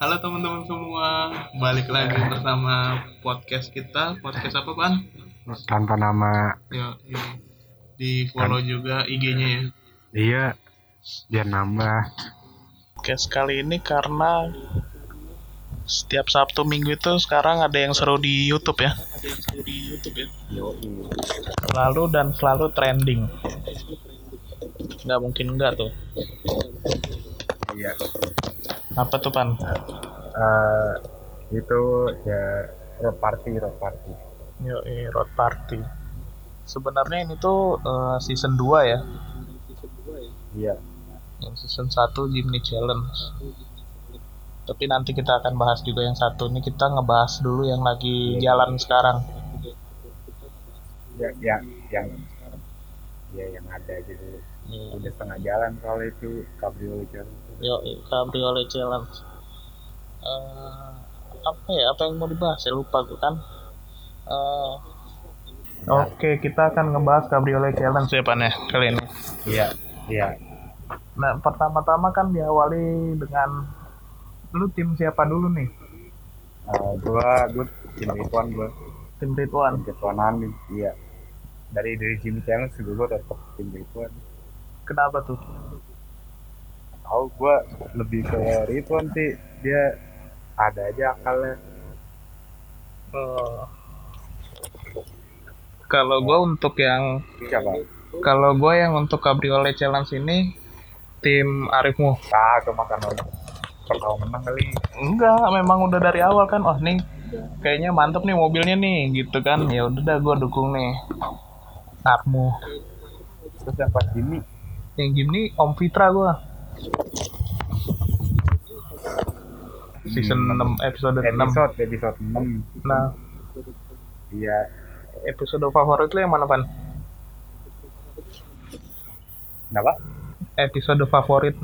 Halo teman-teman semua, balik lagi bersama podcast kita. Podcast apa, Pan? tanpa nama Ya, ya. di follow juga IG-nya ya. iya biar nambah podcast kali ini karena setiap Sabtu Minggu itu sekarang ada yang seru di YouTube ya. Ada yang seru di YouTube ya. Selalu dan selalu trending. Nggak mungkin enggak tuh. iya Apa tuh pan? Eh, itu ya road party road party Yo, Road Party. Sebenarnya ini tuh eh, season 2 ya. iya Yang season 1 Jimny Challenge. Tapi nanti kita akan bahas juga yang satu. Ini kita ngebahas dulu yang lagi jalan sekarang. ya yang yang ya yang ada gitu Iya. udah setengah jalan soal itu cabriolet jalan Yo, Cabriolet Challenge. Eh, apa ya? Apa yang mau dibahas? Ya lupa gue kan. Eh, Oke, kita akan ngebahas Cabriolet Challenge ya, Pan ya, kali ini. iya iya Nah, pertama-tama kan diawali dengan lu tim siapa dulu nih? Eh, gua gua tim Ridwan gua Tim Ridwan. tim Ridwanan iya dari dari Jimmy Challenge gua tetap tim Ridwan Kenapa tuh? tahu gua lebih ke Ridwan sih dia ada aja akalnya Eh, kalau gue untuk yang siapa kalau gue yang untuk Cabriolet Challenge ini tim Arifmu. ah kemakan pertama menang kali Enggak, memang udah dari awal kan. Oh, nih kayaknya mantep nih mobilnya nih gitu kan. Ya udah dah gue dukung nih. Armu. terus yang pas Jimmy Yang nih Om Fitra gue. Season 6 episode 6. episode episode 6 Nah, iya episode favorit lu yang mana, Pan? kenapa Episode favorit.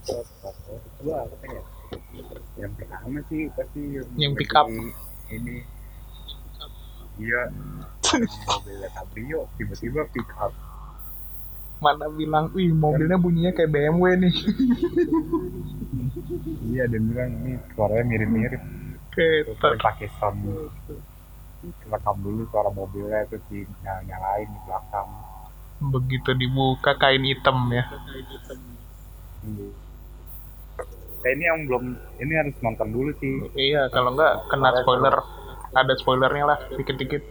Apa ya yang pertama sih pasti Yang pick up. ini iya mobilnya cabrio tiba-tiba pick up Mana bilang, "Wih, mobilnya bunyinya kayak BMW nih." iya dan bilang ini suaranya mirip-mirip terus dia pakai sound rekam dulu suara mobilnya terus di nyala nyalain di belakang begitu dibuka kain hitam ya. Iya. Kayak ini yang belum ini harus nonton dulu sih Iya, kalau enggak kena spoiler. Ada spoilernya lah, dikit-dikit.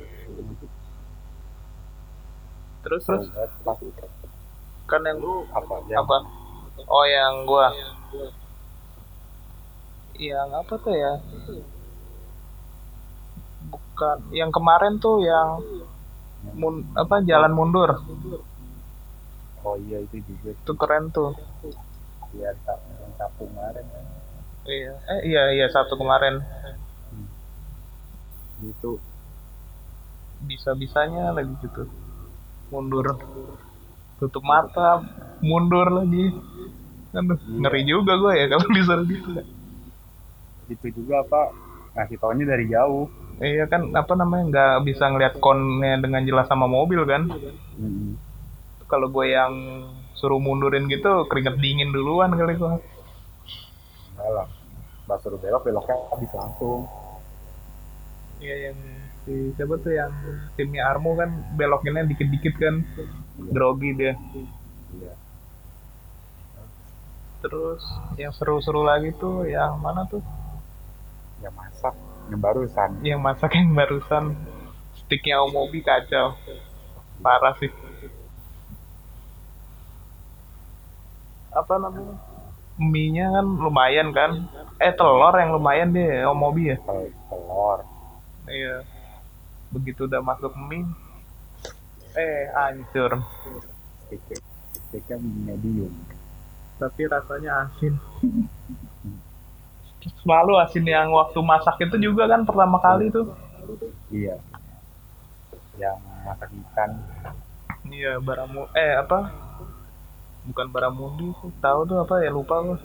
Terus terus kan yang apa yang apa? Oh, yang gua. Yang apa tuh ya? Bukan yang kemarin tuh yang mun, apa jalan mundur. oh iya itu juga Itu keren tuh. Ya sapu kemarin Iya. Eh iya iya satu kemarin. itu Bisa-bisanya lagi gitu. Mundur. Tutup mata, mundur lagi. Aduh, ngeri juga gue ya kalau disuruh gitu. itu juga apa ngasih taunya dari jauh Iya kan apa namanya nggak bisa ngeliat konnya dengan jelas sama mobil kan. Mm-mm. Kalau gue yang suruh mundurin gitu keringet dingin duluan kali enggak lah pas suruh belok beloknya habis langsung Iya yang si siapa tuh yang timnya Armo kan belokinnya dikit-dikit kan grogi dia. iya Terus yang seru-seru lagi tuh yang mana tuh? yang masak yang barusan Yang masak yang barusan sticknya Omobi kacau. Parah sih. Apa namanya? Mie-nya kan lumayan kan? Eh telur yang lumayan deh Omobi ya. tel- telur Iya. Begitu udah masuk mie, eh hancur. steaknya medium Tapi rasanya asin. Selalu asin yang waktu masak itu juga kan pertama kali tuh. iya yang masak ikan Iya, Baramu eh apa? Bukan Baramundi, tahu tuh apa ya? Lupa gua.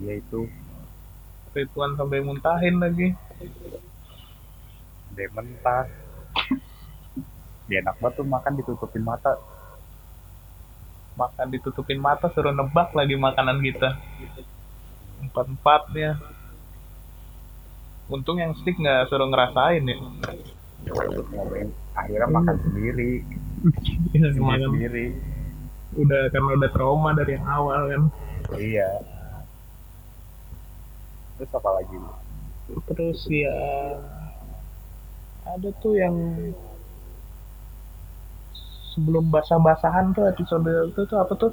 dia itu. Rituan sampai muntahin lagi. dia mentah. Dia enak banget tuh makan ditutupin mata. Makan ditutupin mata suruh nebak lagi makanan kita. Empat empatnya untung yang stick nggak suruh ngerasain ya. Akhirnya makan sendiri. Iya, sendiri. Udah karena udah trauma dari yang awal kan. Iya. Terus apa lagi? Terus ya ada tuh yang sebelum basah-basahan tuh episode itu tuh apa tuh?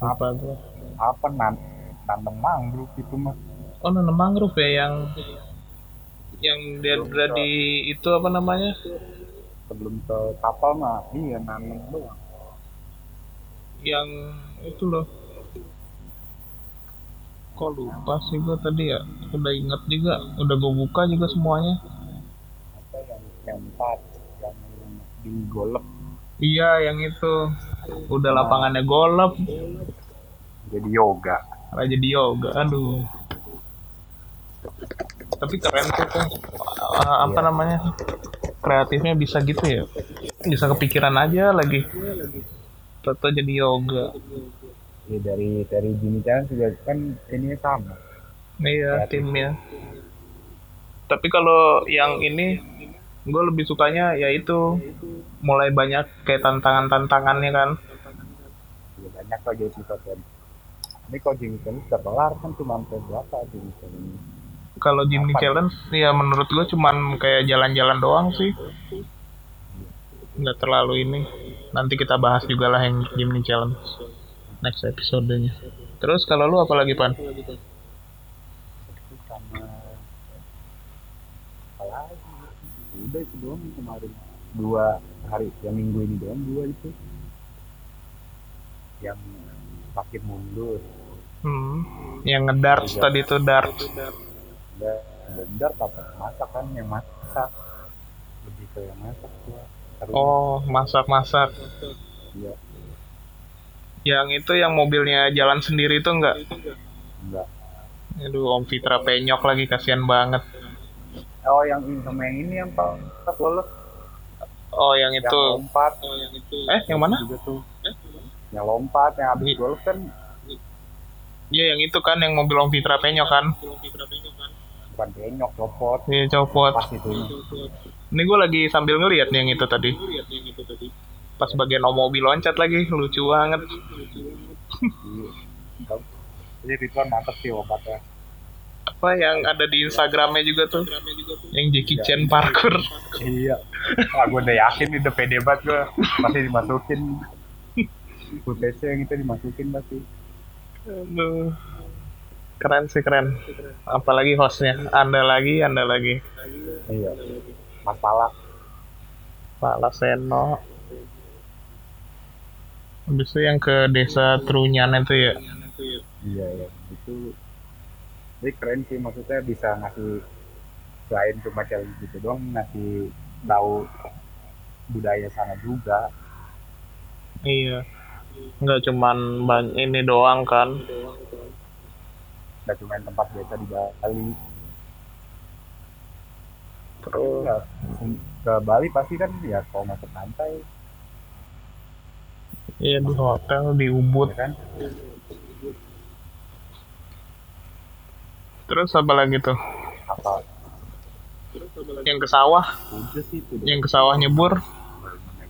Apa tuh? Apa nan nanam mangrove itu mah oh nanam mangrove ya yang yang dia udah di itu apa namanya sebelum ke kapal mah iya nanam doang. Yang itu loh. Kok lupa sih gue tadi ya? Udah inget juga udah gue buka juga semuanya. Apa yang yang empat yang di golep. Iya yang itu. Udah lapangannya golep. Jadi yoga. Malah jadi yoga aduh. Tapi keren tuh kan apa Iya. namanya kreatifnya bisa gitu ya. Bisa kepikiran aja lagi. Toto jadi yoga. Ya dari dari Jimmy Chan juga kan ini sama. Iya Kreatif. timnya. Tapi kalau yang ini gue lebih sukanya yaitu mulai banyak kayak tantangan-tantangannya kan. Ya banyak lagi episode kan ini kalau Jimmy Chan udah kelar kan cuma sampai berapa Jimmy Chan ini kalau Jimny Apa? Challenge ya menurut gue cuman kayak jalan-jalan doang sih. Nggak terlalu ini. Nanti kita bahas juga lah yang Jimny Challenge next episodenya. Terus kalau lu apa lagi pan? Itu udah itu doang kemarin. Dua hari yang minggu ini doang dua itu. Yang makin mundur. Hmm. yang ngedarts Iya. tadi tuh darts udah bener apa masak kan? Yang masak. Lebih ke yang masak gua Seru. oh masak-masak. Iya. Yang itu yang mobilnya jalan sendiri tuh enggak? Enggak. Aduh Om Fitra penyok lagi kasihan banget. Oh yang ini sama yang ini yang pak. Lolos. Oh yang yang itu. lompat. Eh yang mana? Juga tuh. Yang lompat yang habis golf kan. Iya yang itu kan yang mobil Om Fitra penyok kan bukan benyok copot. Iya copot. Pas itu. Ini gue lagi sambil ngeliat nih yang itu tadi. Pas bagian Om mobil loncat lagi, lucu banget. jadi Ridwan mantep sih obatnya. Apa yang ada di Instagramnya juga tuh, yang Jackie Chan parkour. iya. Ah gue udah yakin udah pede banget gue pasti dimasukin. Footage yang itu dimasukin pasti. Aduh. Keren sih keren. Apalagi hostnya, anda lagi, anda lagi. iya masalah Pak Laseno. Habis itu yang ke desa Trunyan itu ya. iya iya itu ini keren sih maksudnya bisa ngasih selain cuma challenge gitu doang ngasih tahu budaya sana juga Iya. Nggak cuman ban ini doang kan. Nggak cuma tempat biasa di Bali. Terus? Ya, ke Bali pasti kan ya kalau ke pantai. Iya di hotel di Ubud. ya kan? Terus apa lagi tuh? apa? Yang ke sawah, yang ke sawah nyebur.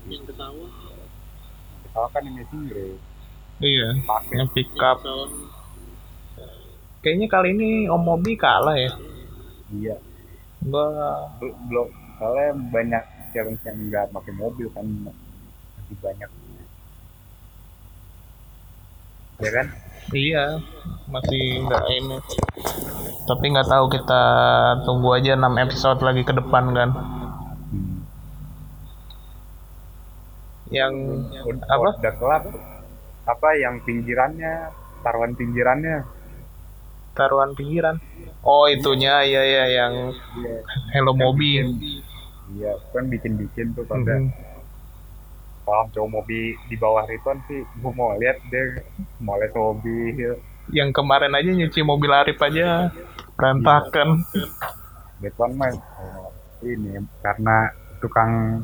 yang ke sawah. Kan ini singre Iya, pakai. yang pick up. Kayaknya kali ini Om Mobi kalah ya. iya Gua Bel- belum soalnya banyak challenge yang nggak pakai mobil kan masih banyak ya kan iya masih nggak ini. Tapi nggak tahu kita tunggu aja 6 episode lagi ke depan kan. hmm. Yang udah, apa? udah kelar apa yang pinggirannya taruhan pinggirannya Taruhan pinggiran. Oh itunya iya ya yang iya Hello Mobi. iya kan bikin bikin tuh pada Mhm. kalau cowok mobil di bawah Rituan sih gua mau lihat dia moles mobil Yang kemarin aja nyuci mobil Arif aja berantakan. Rituan mah ini karena tukang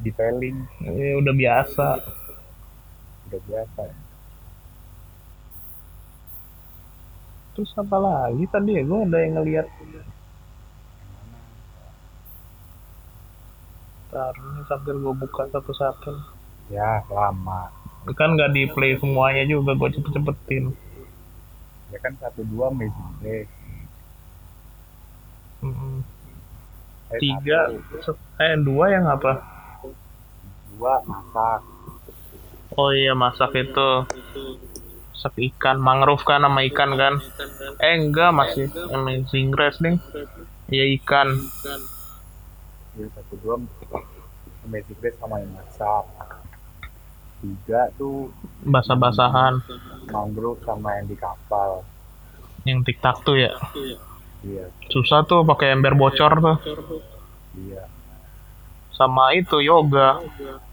detailing Ya, udah biasa. udah biasa ya. Terus apa lagi tadi ya? Gue ada yang ngeliat. Ntar ini sambil gue buka satu-satu. ya lama Kan nggak di play semuanya juga, gue cepet-cepetin. ya kan satu dua Magic Play Mm-mm. eh, Tiga, eh dua yang apa? dua masak Oh iya masak itu masak ikan mangrove kan sama ikan kan? Eh enggak masih amazing grace nih. Ya ikan. jadi satu dua Magic Play sama yang masak tiga tuh Basah-basahan mangrove sama yang di kapal yang tiktak tuh ya. iya Susah tuh pakai ember bocor tuh. iya Sama itu yoga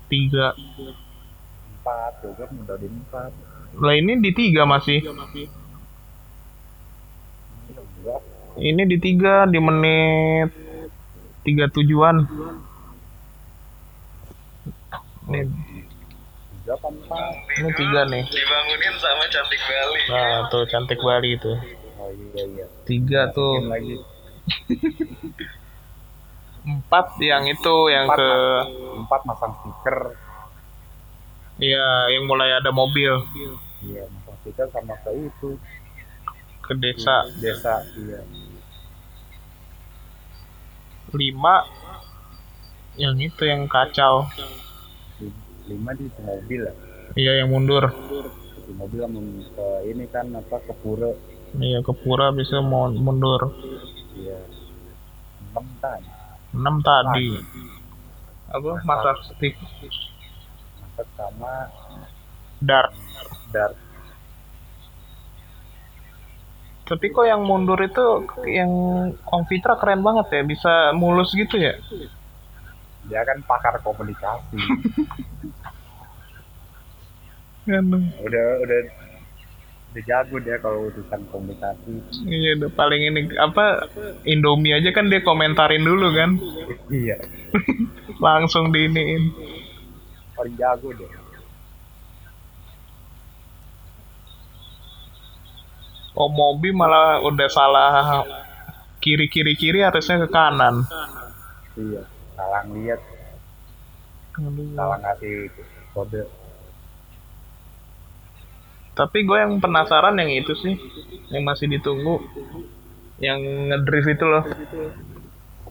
tiga. empat udah di empat Lah ini di tiga masih. Ini di tiga di menit tiga tujuan. Ini, tiga ini tiga nih. Dibangunin sama cantik Bali. Nah tuh cantik Bali itu. oh iya iya Tiga Masukin tuh. lagi Empat yang itu yang empat, ke empat masang stiker Iya, yang mulai ada mobil iya masang stiker sama ke itu ke desa. desa iya Lima yang itu yang kacau. Lim- lima di mobil ya Iya, yang mundur. di mobil ke ini kan apa ke pura Iya, ke pura bisa mau mundur. iya enam kan Enam tadi. Apa? Masak stick masak sama dart. Dar Tapi kok yang mundur itu yang Om Fitra keren banget ya, bisa mulus gitu ya. dia kan pakar komunikasi. Udah udah udah jago dia kalau urusan komunikasi. Iya, udah paling ini apa Indomie aja kan dia komentarin dulu kan, iya. Langsung diiniin. paling jago deh Oh mobil malah udah salah kiri kiri kiri harusnya ke kanan. iya salah lihat salah ngasih kode Tapi gue yang penasaran yang itu sih, yang masih ditunggu, yang ngedrift itu loh.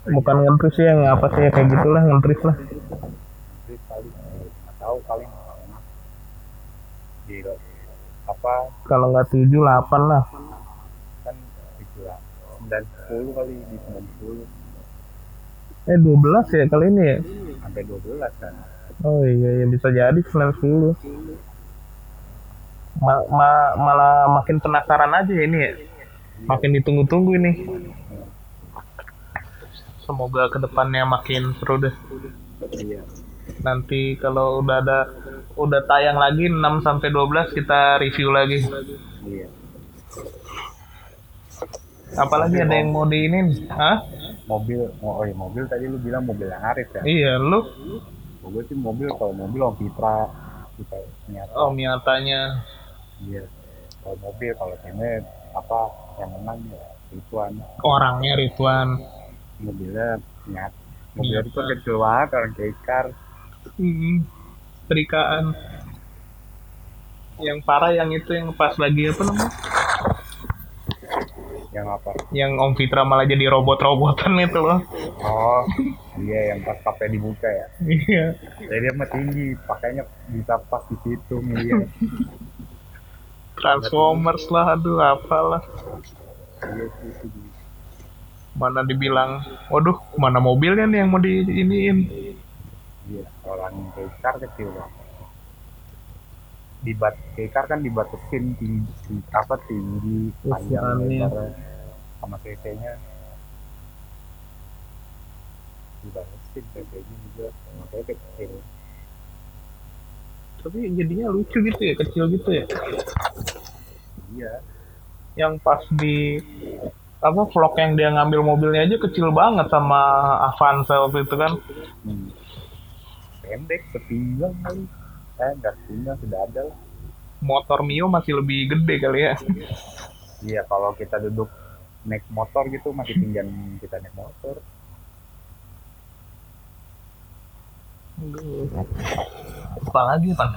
Bukan ngedrift sih, yang apa sih ya kayak gitulah ngedrift lah. Jadi kali nggak tahu kali di apa Kalau nggak tujuh delapan lah. kan sembilan sepuluh kali di sembilan sepuluh Eh 12 ya kali ini ya? sampai dua belas kan Oh iya, iya bisa jadi 910. Ma- ma- malah makin penasaran aja ini ya. Makin ditunggu-tunggu ini. Semoga ke depannya makin seru deh. iya Nanti kalau udah ada udah tayang lagi 6 sampai 12 kita review lagi. iya. Apalagi ada yang mau diinin? Hah? mobil oh, oh iya mobil tadi lu bilang mobil yang Arif ya? Iya, lu? Gue sih mobil kalau mobil Om Fitra. Kita niat oh miatanya. Iya. Kalau mobil kalau timnya apa yang menang ya Rituan. Orangnya Ridwan. mobilnya niat mobil itu kecil banget orang kekar Hmm, perikaan. Yang parah yang itu yang pas lagi apa namanya? yang apa Yang Om Fitra malah jadi robot-robotan itu loh. oh iya yang pas kafe dibuka ya Iya. jadi dia mah tinggi pakainya bisa pas di situ ngeliat Transformers lah, aduh apalah. iya sih itu di- Mana dibilang, waduh, mana mobilnya nih yang mau diiniin? Iya orang kekar kecil banget di bat kekar kan dibatasin tinggi apa tinggi panjang lebar sama cc nya dibatasin cc nya juga makanya kecil. Tapi jadinya lucu gitu ya, kecil gitu ya. iya. Yang pas di apa vlog yang dia ngambil mobilnya aja kecil banget sama Avanza waktu itu kan? Hmm. Pendek sepinggang kali. Eh nggak sepinggang sudah ada lah. Motor Mio masih lebih gede kali ya? Iya kalau kita duduk naik motor gitu masih pinggan kita naik motor. Apa lagi pan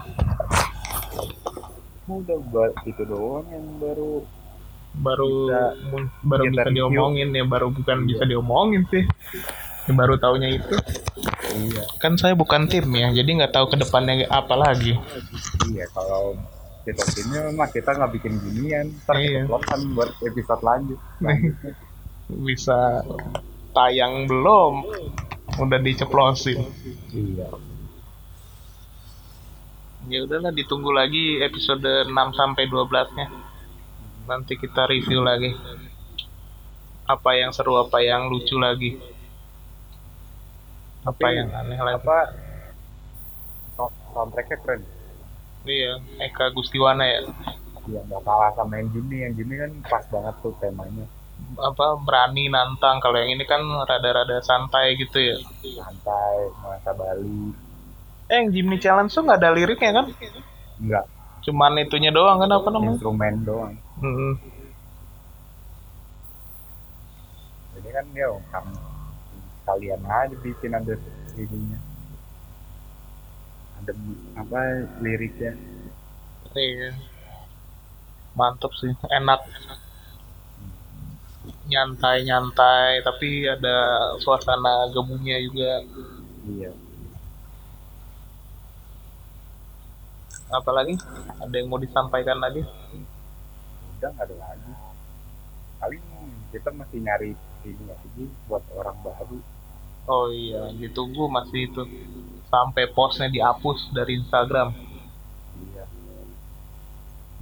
udah buat itu doang yang baru baru Bisa baru bisa diomongin ya baru bukan Iya. bisa diomongin sih. Ya, baru taunya itu iya. Kan saya bukan tim ya jadi nggak tahu ke depannya apa lagi. Iya kalau kita timnya mah kita nggak bikin ginian. Ntar Iya. keceplosan buat episode lanjut. Bisa tayang belum? Udah diceplosin. Iya. Ya udahlah ditunggu lagi episode 6 sampai 12 nya nanti kita review lagi. Apa yang seru apa yang lucu lagi apa Tapi yang aneh lagi? apa? So- soundtracknya keren. Iya Eka Gustiwana ya? Iya nggak kalah sama yang Jimmy. Yang Jimmy kan pas banget tuh temanya. Apa berani nantang. Kalau yang ini kan rada-rada santai gitu ya? Santai nuansa Bali eh yang Jimmy Challenge tuh nggak ada liriknya kan? Enggak cuman itunya doang kan apa namanya? Instrumen doang. Hmm, ini kan dia kan kalian aja bikin ada ininya. Ada apa liriknya. Iya. Mantep sih enak. Nyantai nyantai tapi ada suasana gemunya juga. Iya. Apalagi? Ada yang mau disampaikan lagi? Udah nggak ada lagi. Paling kita masih nyari ini lagi buat orang baru oh iya ditunggu masih itu. Sampai postnya dihapus dari Instagram. Iya.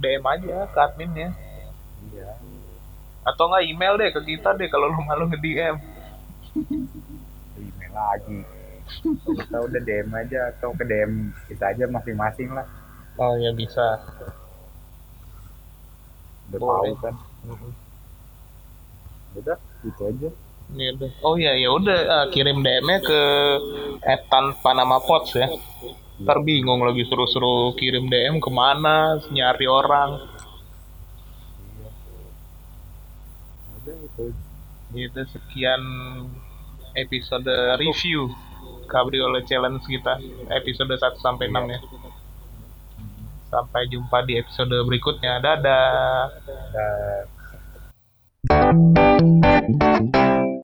DM aja ke adminnya. Iya. Atau nggak email deh ke kita deh kalau lu malu nge DM email lagi. Kita udah DM aja atau ke DM kita aja masing-masing lah. Oh ya bisa. Udah Boleh. tahu kan? Udah itu aja Udah. Oh iya ya udah ah, kirim DM-nya ke etan Panama Pots ya. Ntar bingung lagi suruh-suruh kirim DM ke mana, nyari orang. itu sekian episode review Cabriolet Challenge kita episode 1 sampai 6 ya. Sampai jumpa di episode berikutnya. Dadah. udah